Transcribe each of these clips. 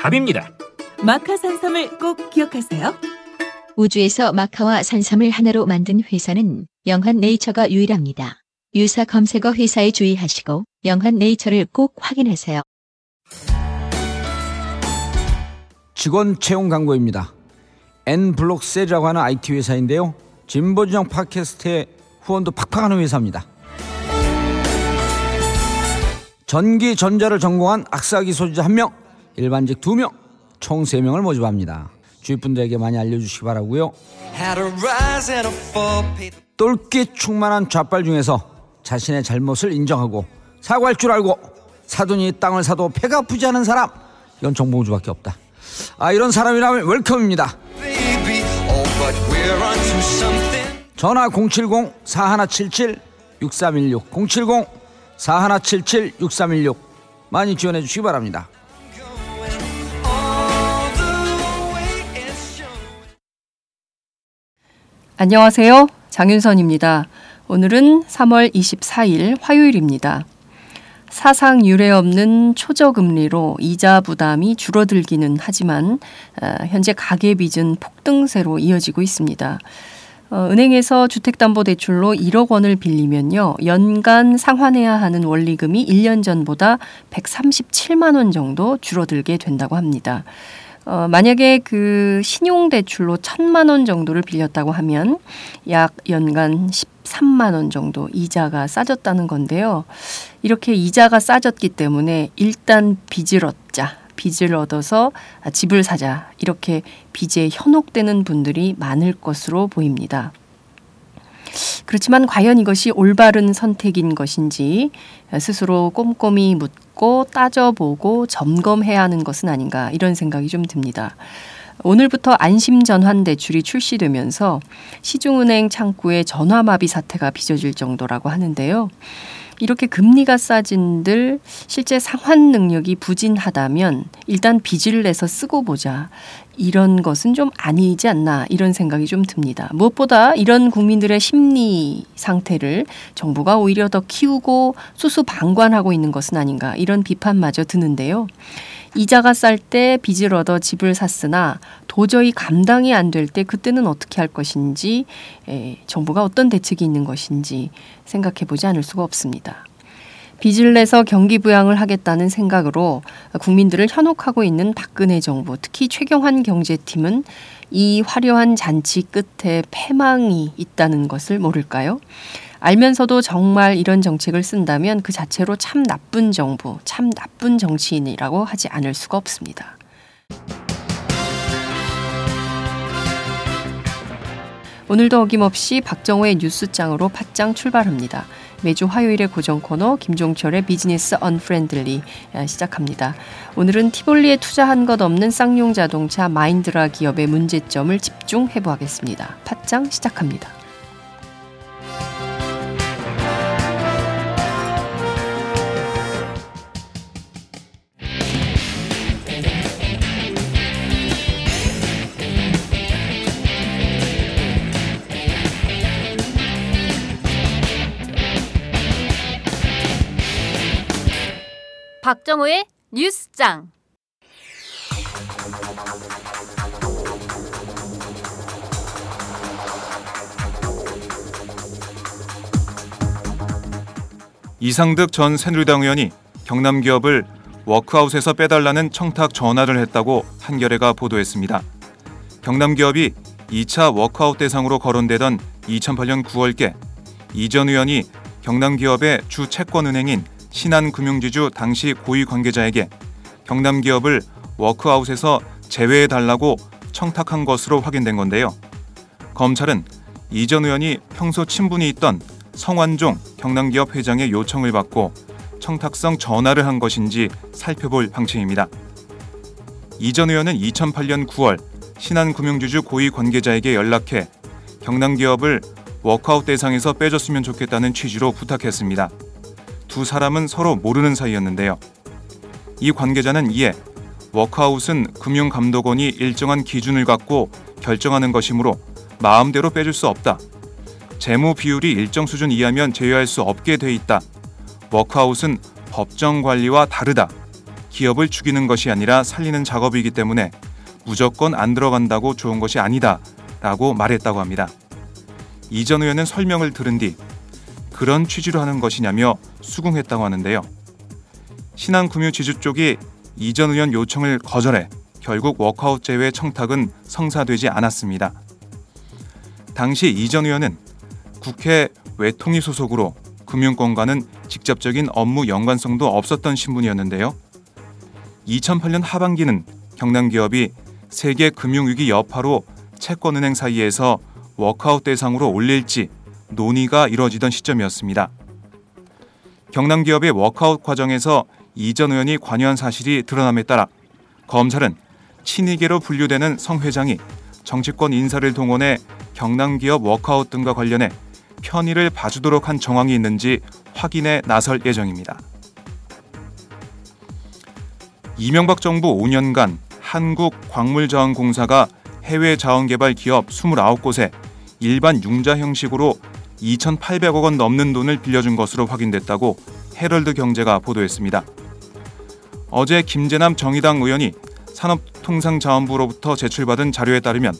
답입니다. 마카 산삼을 꼭 기억하세요. 우주에서 마카와 산삼을 하나로 만든 회사는 영한 네이처가 유일합니다. 유사 검색어 회사에 주의하시고 영한 네이처를 꼭 확인하세요. 직원 채용 광고입니다. N블록셀이라고 하는 IT 회사인데요. 진보진영 팟캐스트에 후원도 팍팍 하는 회사입니다. 전기 전자를 전공한 악사기 소지자 1명, 일반직 2명, 총 3명을 모집합니다. 주위 분들에게 많이 알려주시기 바라고요. 똘끼 충만한 좌빨 중에서 자신의 잘못을 인정하고 사과할 줄 알고 사돈이 땅을 사도 배가 아프지 않은 사람 이건 정봉주밖에 없다. 아 이런 사람이라면 웰컴입니다. 전화 070-4177-6316 070-4177-6316 많이 지원해 주시기 바랍니다. 안녕하세요. 장윤선입니다. 오늘은 3월 24일 화요일입니다. 사상 유례 없는 초저금리로 이자 부담이 줄어들기는 하지만 어, 현재 가계 빚은 폭등세로 이어지고 있습니다. 어, 은행에서 주택담보대출로 1억 원을 빌리면요. 연간 상환해야 하는 원리금이 1년 전보다 137만 원 정도 줄어들게 된다고 합니다. 어, 만약에 그 신용대출로 천만 원 정도를 빌렸다고 하면 약 연간 13만 원 정도 이자가 싸졌다는 건데요. 이렇게 이자가 싸졌기 때문에 일단 빚을 얻자. 빚을 얻어서 집을 사자. 이렇게 빚에 현혹되는 분들이 많을 것으로 보입니다. 그렇지만 과연 이것이 올바른 선택인 것인지 스스로 꼼꼼히 묻고 따져보고 점검해야 하는 것은 아닌가 이런 생각이 좀 듭니다. 오늘부터 안심전환 대출이 출시되면서 시중은행 창구에 전화마비 사태가 빚어질 정도라고 하는데요. 이렇게 금리가 싸진들 실제 상환 능력이 부진하다면 일단 빚을 내서 쓰고 보자. 이런 것은 좀 아니지 않나 이런 생각이 좀 듭니다. 무엇보다 이런 국민들의 심리 상태를 정부가 오히려 더 키우고 수수방관하고 있는 것은 아닌가 이런 비판마저 드는데요. 이자가 쌀 때 빚을 얻어 집을 샀으나 도저히 감당이 안 될 때 그때는 어떻게 할 것인지 에, 정부가 어떤 대책이 있는 것인지 생각해 보지 않을 수가 없습니다. 빚을 내서 경기 부양을 하겠다는 생각으로 국민들을 현혹하고 있는 박근혜 정부, 특히 최경환 경제팀은 이 화려한 잔치 끝에 패망이 있다는 것을 모를까요? 알면서도 정말 이런 정책을 쓴다면 그 자체로 참 나쁜 정부, 참 나쁜 정치인이라고 하지 않을 수가 없습니다. 오늘도 어김없이 박정호의 뉴스장으로 팟짱 출발합니다. 매주 화요일의 고정 코너 김종철의 비즈니스 언프렌들리 시작합니다. 오늘은 티볼리에 투자한 것 없는 쌍용 자동차 마인드라 기업의 문제점을 집중해 보겠습니다. 팟짱 시작합니다. 박정호의 뉴스장. 이상득 전 새누리당 의원이 경남 기업을 워크아웃에서 빼달라는 청탁 전화를 했다고 한겨레가 보도했습니다. 경남 기업이 2차 워크아웃 대상으로 거론되던 2008년 9월께 이전 의원이 경남 기업의 주 채권은행인 신한금융지주 당시 고위 관계자에게 경남 기업을 워크아웃에서 제외해 달라고 청탁한 것으로 확인된 건데요. 검찰은 이 전 의원이 평소 친분이 있던 성완종 경남기업 회장의 요청을 받고 청탁성 전화를 한 것인지 살펴볼 방침입니다. 이 전 의원은 2008년 9월 신한금융주주 고위 관계자에게 연락해 경남기업을 워크아웃 대상에서 빼줬으면 좋겠다는 취지로 부탁했습니다. 두 사람은 서로 모르는 사이였는데요. 이 관계자는 이에 워크아웃은 금융감독원이 일정한 기준을 갖고 결정하는 것이므로 마음대로 빼줄 수 없다. 재무 비율이 일정 수준 이하면 제외할 수 없게 돼 있다. 워크아웃은 법정 관리와 다르다. 기업을 죽이는 것이 아니라 살리는 작업이기 때문에 무조건 안 들어간다고 좋은 것이 아니다. 라고 말했다고 합니다. 이전 의원은 설명을 들은 뒤 그런 취지로 하는 것이냐며 수긍했다고 하는데요. 신한금융 지주 쪽이 이전 의원 요청을 거절해 결국 워크아웃 제외 청탁은 성사되지 않았습니다. 당시 이전 의원은 국회 외통위 소속으로 금융권과는 직접적인 업무 연관성도 없었던 신분이었는데요. 2008년 하반기는 경남 기업이 세계 금융위기 여파로 채권은행 사이에서 워크아웃 대상으로 올릴지 논의가 이뤄지던 시점이었습니다. 경남 기업의 워크아웃 과정에서 이전 의원이 관여한 사실이 드러남에 따라 검찰은 친이계로 분류되는 성 회장이 정치권 인사를 동원해 경남 기업 워크아웃 등과 관련해 편의를 봐주도록 한 정황이 있는지 확인에 나설 예정입니다. 이명박 정부 5년간 한국광물자원공사가 해외 자원개발 기업 29곳에 일반 융자 형식으로 2,800억 원 넘는 돈을 빌려준 것으로 확인됐다고 헤럴드 경제가 보도했습니다. 어제 김재남 정의당 의원이 산업통상자원부로부터 제출받은 자료에 따르면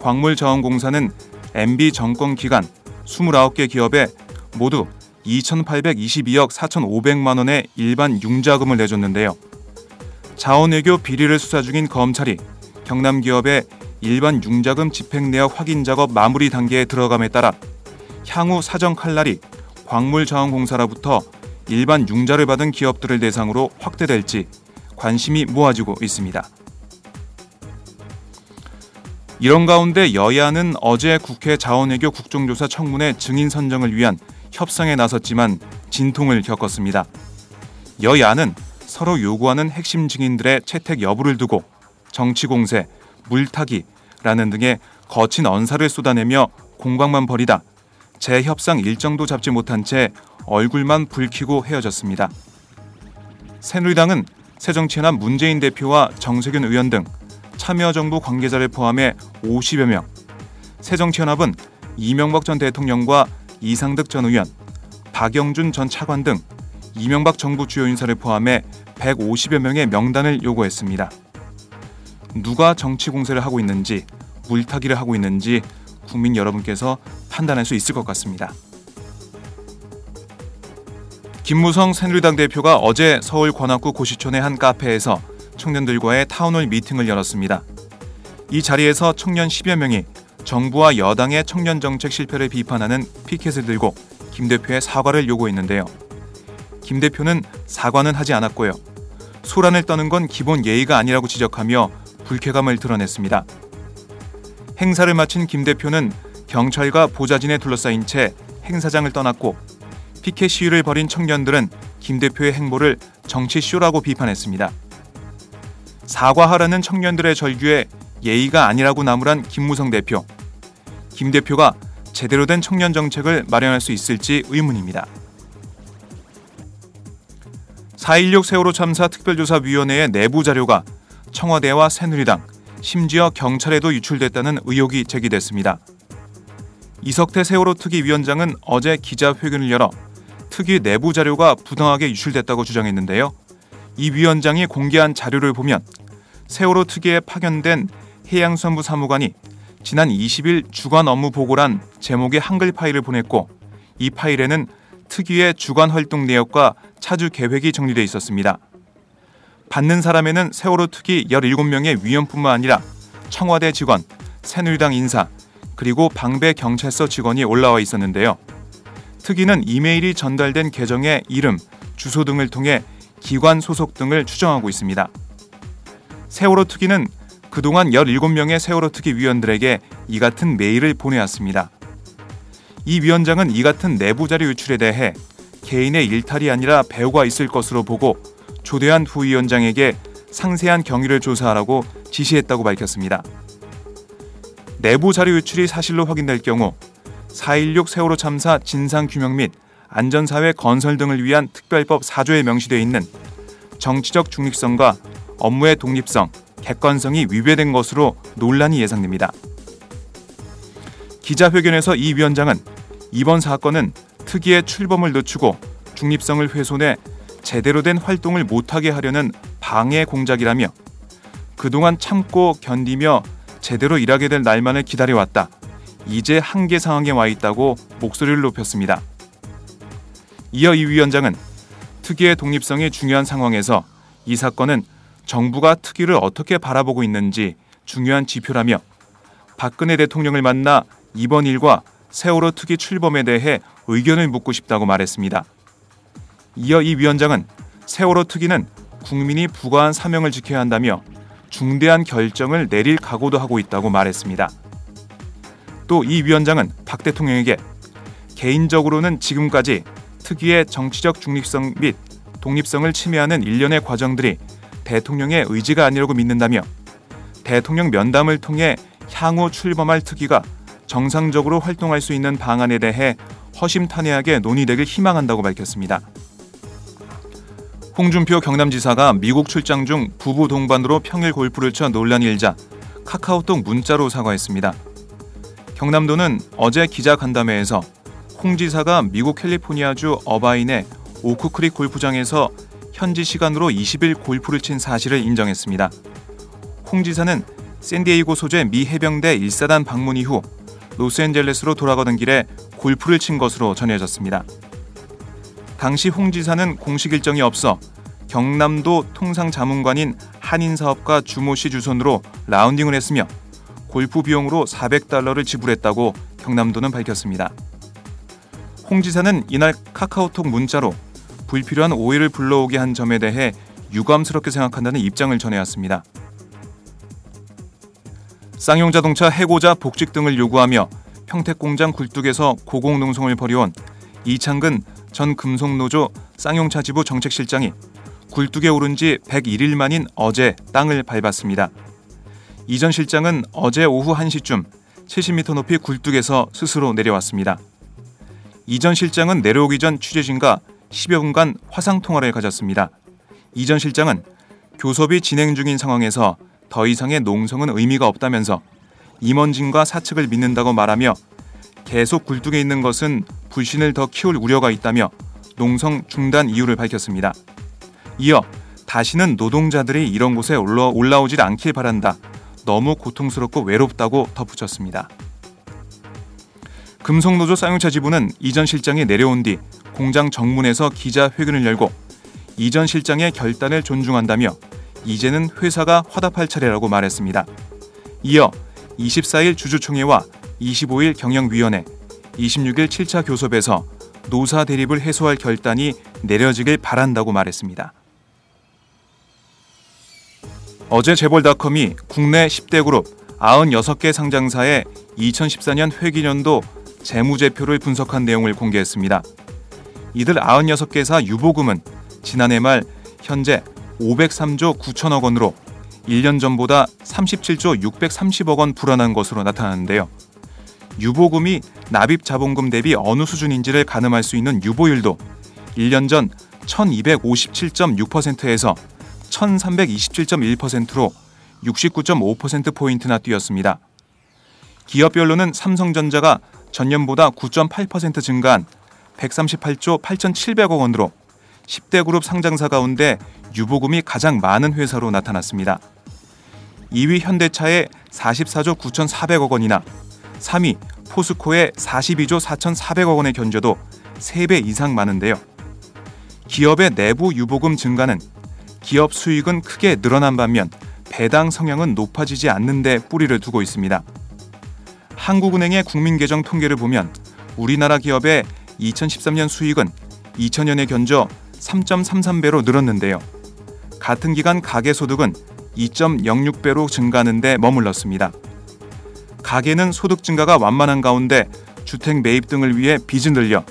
광물자원공사는 MB 정권 기간 29개 기업에 모두 2,822억 4,500만 원의 일반 융자금을 내줬는데요. 자원외교 비리를 수사 중인 검찰이 경남 기업의 일반 융자금 집행 내역 확인 작업 마무리 단계에 들어감에 따라 향후 사정 칼날이 광물자원공사로부터 일반 융자를 받은 기업들을 대상으로 확대될지 관심이 모아지고 있습니다. 이런 가운데 여야는 어제 국회 자원외교 국정조사 청문회 증인 선정을 위한 협상에 나섰지만 진통을 겪었습니다. 여야는 서로 요구하는 핵심 증인들의 채택 여부를 두고 정치 공세, 물타기라는 등의 거친 언사를 쏟아내며 공방만 벌이다 재협상 일정도 잡지 못한 채 얼굴만 붉히고 헤어졌습니다. 새누리당은 새정치연합 문재인 대표와 정세균 의원 등 참여정부 관계자를 포함해 50여 명, 새정치연합은 이명박 전 대통령과 이상득 전 의원, 박영준 전 차관 등 이명박 정부 주요 인사를 포함해 150여 명의 명단을 요구했습니다. 누가 정치 공세를 하고 있는지, 물타기를 하고 있는지 국민 여러분께서 판단할 수 있을 것 같습니다. 김무성 새누리당 대표가 어제 서울 관악구 고시촌의 한 카페에서 청년들과의 town hall 미팅을 열었습니다. 이 자리에서 청년 10여 명이 정부와 여당의 청년 정책 실패를 비판하는 피켓을 들고 김 대표의 사과를 요구했는데요. 김 대표는 사과는 하지 않았고요. 소란을 떠는 건 기본 예의가 아니라고 지적하며 불쾌감을 드러냈습니다. 행사를 마친 김 대표는 경찰과 보좌진에 둘러싸인 채 행사장을 떠났고 피켓 시위를 벌인 청년들은 김 대표의 행보를 정치 쇼라고 비판했습니다. 사과하라는 청년들의 절규에 예의가 아니라고 나무란 김무성 대표. 김 대표가 제대로 된 청년 정책을 마련할 수 있을지 의문입니다. 4.16 세월호 참사 특별조사위원회의 내부 자료가 청와대와 새누리당, 심지어 경찰에도 유출됐다는 의혹이 제기됐습니다. 이석태 세월호 특위 위원장은 어제 기자회견을 열어 특위 내부 자료가 부당하게 유출됐다고 주장했는데요. 이 위원장이 공개한 자료를 보면 세월호 특위에 파견된 해양수산부 사무관이 지난 20일 주간 업무 보고란 제목의 한글 파일을 보냈고 이 파일에는 특위의 주간 활동 내역과 차주 계획이 정리돼 있었습니다. 받는 사람에는 세월호 특위 17명의 위원뿐만 아니라 청와대 직원, 새누리당 인사, 그리고 방배 경찰서 직원이 올라와 있었는데요. 특위는 이메일이 전달된 계정의 이름, 주소 등을 통해 기관 소속 등을 추정하고 있습니다. 세월호 특위는 그동안 17명의 세월호 특위 위원들에게 이 같은 메일을 보내왔습니다. 이 위원장은 이 같은 내부 자료 유출에 대해 개인의 일탈이 아니라 배우가 있을 것으로 보고 조대한 부위원장에게 상세한 경위를 조사하라고 지시했다고 밝혔습니다. 내부 자료 유출이 사실로 확인될 경우 4.16 세월호 참사 진상 규명 및 안전사회 건설 등을 위한 특별법 4조에 명시되어 있는 정치적 중립성과 업무의 독립성, 객관성이 위배된 것으로 논란이 예상됩니다. 기자회견에서 이 위원장은 이번 사건은 특위의 출범을 늦추고 중립성을 훼손해 제대로 된 활동을 못하게 하려는 방해 공작이라며 그동안 참고 견디며 제대로 일하게 될 날만을 기다려왔다. 이제 한계 상황에 와 있다고 목소리를 높였습니다. 이어 이 위원장은 특위의 독립성이 중요한 상황에서 이 사건은 정부가 특위를 어떻게 바라보고 있는지 중요한 지표라며 박근혜 대통령을 만나 이번 일과 세월호 특위 출범에 대해 의견을 묻고 싶다고 말했습니다. 이어 이 위원장은 세월호 특위는 국민이 부과한 사명을 지켜야 한다며 중대한 결정을 내릴 각오도 하고 있다고 말했습니다. 또 이 위원장은 박 대통령에게 개인적으로는 지금까지 특위의 정치적 중립성 및 독립성을 침해하는 일련의 과정들이 대통령의 의지가 아니라고 믿는다며 대통령 면담을 통해 향후 출범할 특위가 정상적으로 활동할 수 있는 방안에 대해 허심탄회하게 논의되길 희망한다고 밝혔습니다. 홍준표 경남지사가 미국 출장 중 부부 동반으로 평일 골프를 쳐 논란이 일자 카카오톡 문자로 사과했습니다. 경남도는 어제 기자간담회에서 홍 지사가 미국 캘리포니아주 어바인의 오크크릭 골프장에서 현지 시간으로 20일 골프를 친 사실을 인정했습니다. 홍 지사는 샌디에이고 소재 미 해병대 1사단 방문 이후 로스앤젤레스로 돌아가던 길에 골프를 친 것으로 전해졌습니다. 당시 홍 지사는 공식 일정이 없어 경남도 통상자문관인 한인사업가 주모 씨 주선으로 라운딩을 했으며 골프 비용으로 400달러를 지불했다고 경남도는 밝혔습니다. 홍 지사는 이날 카카오톡 문자로 불필요한 오해를 불러오게 한 점에 대해 유감스럽게 생각한다는 입장을 전해왔습니다. 쌍용자동차 해고자 복직 등을 요구하며 평택공장 굴뚝에서 고공농성을 벌여온 이창근 전 금속노조 쌍용차 지부 정책실장이 굴뚝에 오른 지 101일 만인 어제 땅을 밟았습니다. 이 전 실장은 어제 오후 1시쯤 70m 높이 굴뚝에서 스스로 내려왔습니다. 이 전 실장은 내려오기 전 취재진과 10여 분간 화상 통화를 가졌습니다. 이 전 실장은 교섭이 진행 중인 상황에서 더 이상의 농성은 의미가 없다면서 임원진과 사측을 믿는다고 말하며 계속 굴뚝에 있는 것은 불신을 더 키울 우려가 있다며 농성 중단 이유를 밝혔습니다. 이어 다시는 노동자들이 이런 곳에 올라, 올라오질 않길 바란다. 너무 고통스럽고 외롭다고 덧붙였습니다. 금속노조 쌍용차 지부는 이전 실장이 내려온 뒤 공장 정문에서 기자회견을 열고 이전 실장의 결단을 존중한다며 이제는 회사가 화답할 차례라고 말했습니다. 이어 24일 주주총회와 25일 경영위원회, 26일 7차 교섭에서 노사 대립을 해소할 결단이 내려지길 바란다고 말했습니다. 어제 재벌닷컴이 국내 10대 그룹 96개 상장사의 2014년 회기년도 재무제표를 분석한 내용을 공개했습니다. 이들 96개사 유보금은 지난해 말 현재 503조 9천억 원으로 1년 전보다 37조 630억 원 불어난 것으로 나타났는데요. 유보금이 납입 자본금 대비 어느 수준인지를 가늠할 수 있는 유보율도 1년 전 1257.6%에서 1327.1%로 69.5%포인트나 뛰었습니다. 기업별로는 삼성전자가 전년보다 9.8% 증가한 138조 8,700억 원으로 10대 그룹 상장사 가운데 유보금이 가장 많은 회사로 나타났습니다. 2위 현대차의 44조 9,400억 원이나 3위 포스코의 42조 4,400억 원의 견조도 3배 이상 많은데요. 기업의 내부 유보금 증가는 기업 수익은 크게 늘어난 반면 배당 성향은 높아지지 않는 데 뿌리를 두고 있습니다. 한국은행의 국민계정 통계를 보면 우리나라 기업의 2013년 수익은 2000년에 견저 3.33배로 늘었는데요. 같은 기간 가계소득은 2.06배로 증가하는 데 머물렀습니다. 가계는 소득 증가가 완만한 가운데 주택 매입 등을 위해 빚을 늘려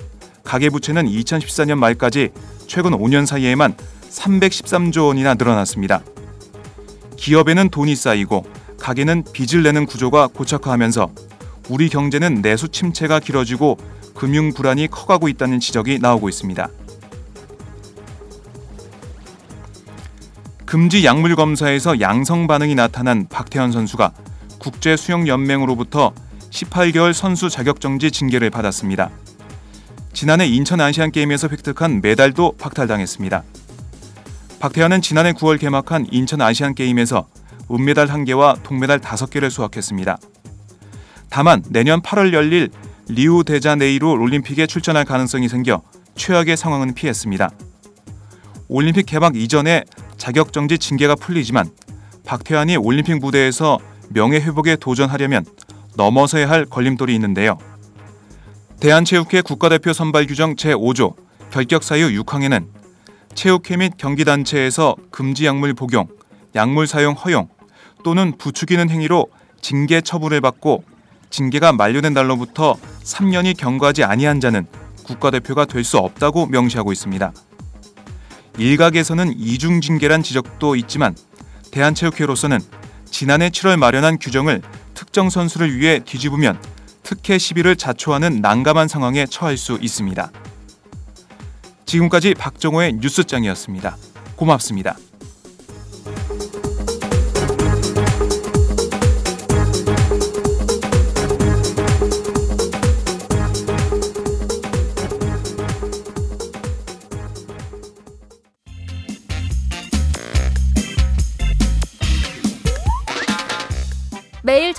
가계 부채는 2014년 말까지 최근 5년 사이에만 313조 원이나 늘어났습니다. 기업에는 돈이 쌓이고 가계는 빚을 내는 구조가 고착화하면서 우리 경제는 내수 침체가 길어지고 금융 불안이 커가고 있다는 지적이 나오고 있습니다. 금지 약물 검사에서 양성 반응이 나타난 박태환 선수가 국제 수영 연맹으로부터 18개월 선수 자격 정지 징계를 받았습니다. 지난해 인천 아시안 게임에서 획득한 메달도 박탈당했습니다. 박태환은 지난해 9월 개막한 인천 아시안 게임에서 은메달 1개와 동메달 5개를 수확했습니다. 다만 내년 8월 열릴 리우 데자네이루 올림픽에 출전할 가능성이 생겨 최악의 상황은 피했습니다. 올림픽 개막 이전에 자격정지 징계가 풀리지만 박태환이 올림픽 무대에서 명예 회복에 도전하려면 넘어서야 할 걸림돌이 있는데요. 대한체육회 국가대표 선발 규정 제5조 결격 사유 6항에는 체육회 및 경기단체에서 금지 약물 복용, 약물 사용 허용 또는 부추기는 행위로 징계 처분을 받고 징계가 만료된 날로부터 3년이 경과하지 아니한 자는 국가대표가 될 수 없다고 명시하고 있습니다. 일각에서는 이중 징계란 지적도 있지만 대한체육회로서는 지난해 7월 마련한 규정을 특정 선수를 위해 뒤집으면 특혜 시비를 자초하는 난감한 상황에 처할 수 있습니다. 지금까지 박정호의 뉴스장이었습니다. 고맙습니다.